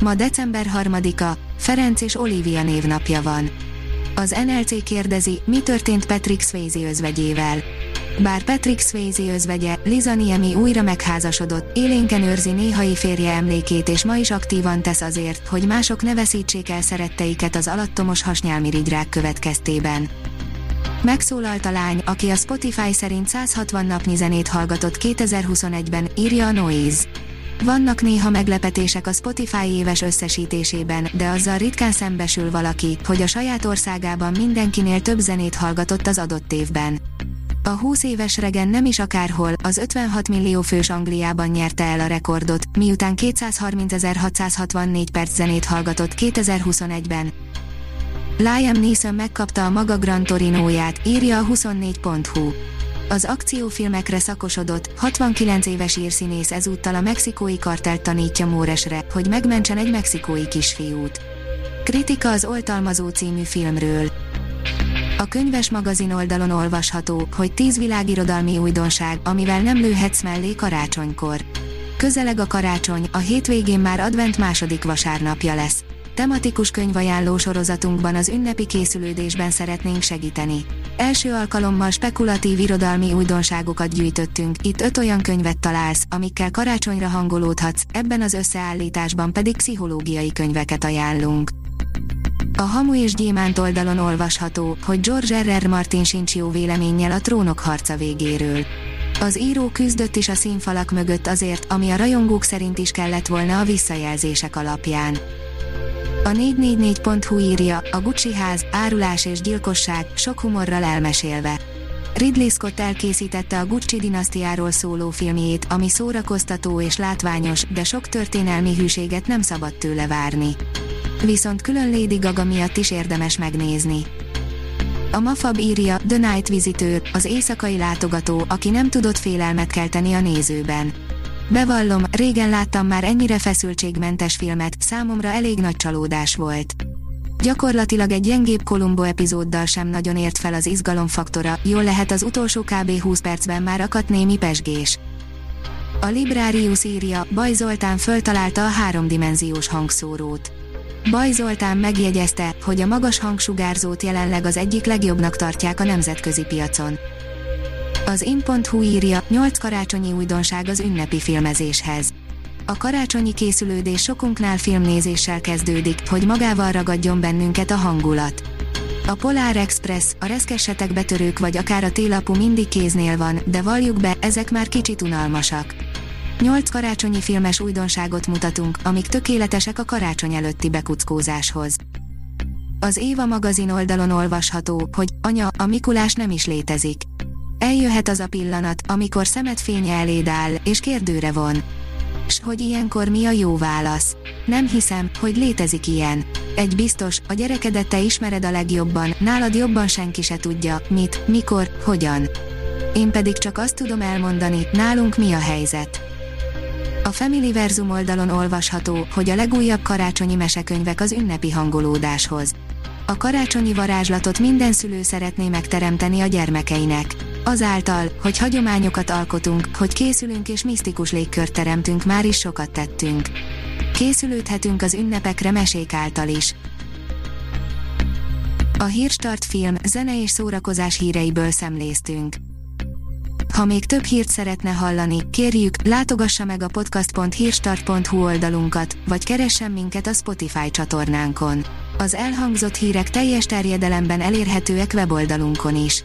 Ma december 3-a, Ferenc és Olivia névnapja van. Az NLC kérdezi, mi történt Patrick Swayze özvegyével. Bár Patrick Swayze özvegye, Liza Niemi újra megházasodott, élénken őrzi néhai férje emlékét és ma is aktívan tesz azért, hogy mások ne veszítsék el szeretteiket az alattomos hasnyálmirigyrák következtében. Megszólalt a lány, aki a Spotify szerint 160 napnyi zenét hallgatott 2021-ben, írja a Noise. Vannak néha meglepetések a Spotify éves összesítésében, de azzal ritkán szembesül valaki, hogy a saját országában mindenkinél több zenét hallgatott az adott évben. A 20 éves regen nem is akárhol, az 56 millió fős Angliában nyerte el a rekordot, miután 230.664 perc zenét hallgatott 2021-ben. Liam Neeson megkapta a maga Gran Torinóját, írja a 24.hu. Az akciófilmekre szakosodott, 69 éves írszínész ezúttal a mexikói kartelt tanítja Móresre, hogy megmentsen egy mexikói kisfiút. Kritika az Oltalmazó című filmről. A könyves magazin oldalon olvasható, hogy 10 világirodalmi újdonság, amivel nem lőhetsz mellé karácsonykor. Közeleg a karácsony, a hétvégén már advent második vasárnapja lesz tematikus könyvajánló sorozatunkban az ünnepi készülődésben szeretnénk segíteni. Első alkalommal spekulatív irodalmi újdonságokat gyűjtöttünk, itt öt olyan könyvet találsz, amikkel karácsonyra hangolódhatsz, ebben az összeállításban pedig pszichológiai könyveket ajánlunk. A Hamu és Gyémánt oldalon olvasható, hogy George R. R. Martin sincs jó véleménnyel a trónok harca végéről. Az író küzdött is a színfalak mögött azért, ami a rajongók szerint is kellett volna a visszajelzések alapján. A 444.hu írja, a Gucci ház, árulás és gyilkosság, sok humorral elmesélve. Ridley Scott elkészítette a Gucci dinasztiáról szóló filmjét, ami szórakoztató és látványos, de sok történelmi hűséget nem szabad tőle várni. Viszont külön Lady Gaga miatt is érdemes megnézni. A Mafab írja, The Night Visitor, az éjszakai látogató, aki nem tudott félelmet kelteni a nézőben Bevallom, régen láttam már ennyire feszültségmentes filmet, számomra elég nagy csalódás volt. Gyakorlatilag egy gyengébb Columbo epizóddal sem nagyon ért fel az izgalomfaktora, jól lehet az utolsó kb. 20 percben már akadt némi pesgés. A Librarius írja, Baj Zoltán föltalálta a háromdimenziós hangszórót. Baj Zoltán megjegyezte, hogy a magas hangsugárzót jelenleg az egyik legjobbnak tartják a nemzetközi piacon. Az in.hu írja, 8 karácsonyi újdonság az ünnepi filmezéshez. A karácsonyi készülődés sokunknál filmnézéssel kezdődik, hogy magával ragadjon bennünket a hangulat. A Polar Express, a reszkesetek betörők vagy akár a télapu mindig kéznél van, de valljuk be, ezek már kicsit unalmasak. 8 karácsonyi filmes újdonságot mutatunk, amik tökéletesek a karácsony előtti bekuckózáshoz. Az Éva magazin oldalon olvasható, hogy anya, a Mikulás nem is létezik. Eljöhet az a pillanat, amikor szemet fénye eléd áll, és kérdőre von. S hogy ilyenkor mi a jó válasz? Nem hiszem, hogy létezik ilyen. Egy biztos, a gyerekedet te ismered a legjobban, nálad jobban senki se tudja, mit, mikor, hogyan. Én pedig csak azt tudom elmondani, nálunk mi a helyzet. A Family Verzum oldalon olvasható, hogy a legújabb karácsonyi mesekönyvek az ünnepi hangolódáshoz. A karácsonyi varázslatot minden szülő szeretné megteremteni a gyermekeinek Azáltal, hogy hagyományokat alkotunk, hogy készülünk és misztikus légkört teremtünk, már is sokat tettünk. Készülődhetünk az ünnepekre mesék által is. A Hírstart film, zene és szórakozás híreiből szemléztünk. Ha még több hírt szeretne hallani, kérjük, látogassa meg a podcast.hírstart.hu oldalunkat, vagy keressen minket a Spotify csatornánkon. Az elhangzott hírek teljes terjedelemben elérhetőek weboldalunkon is.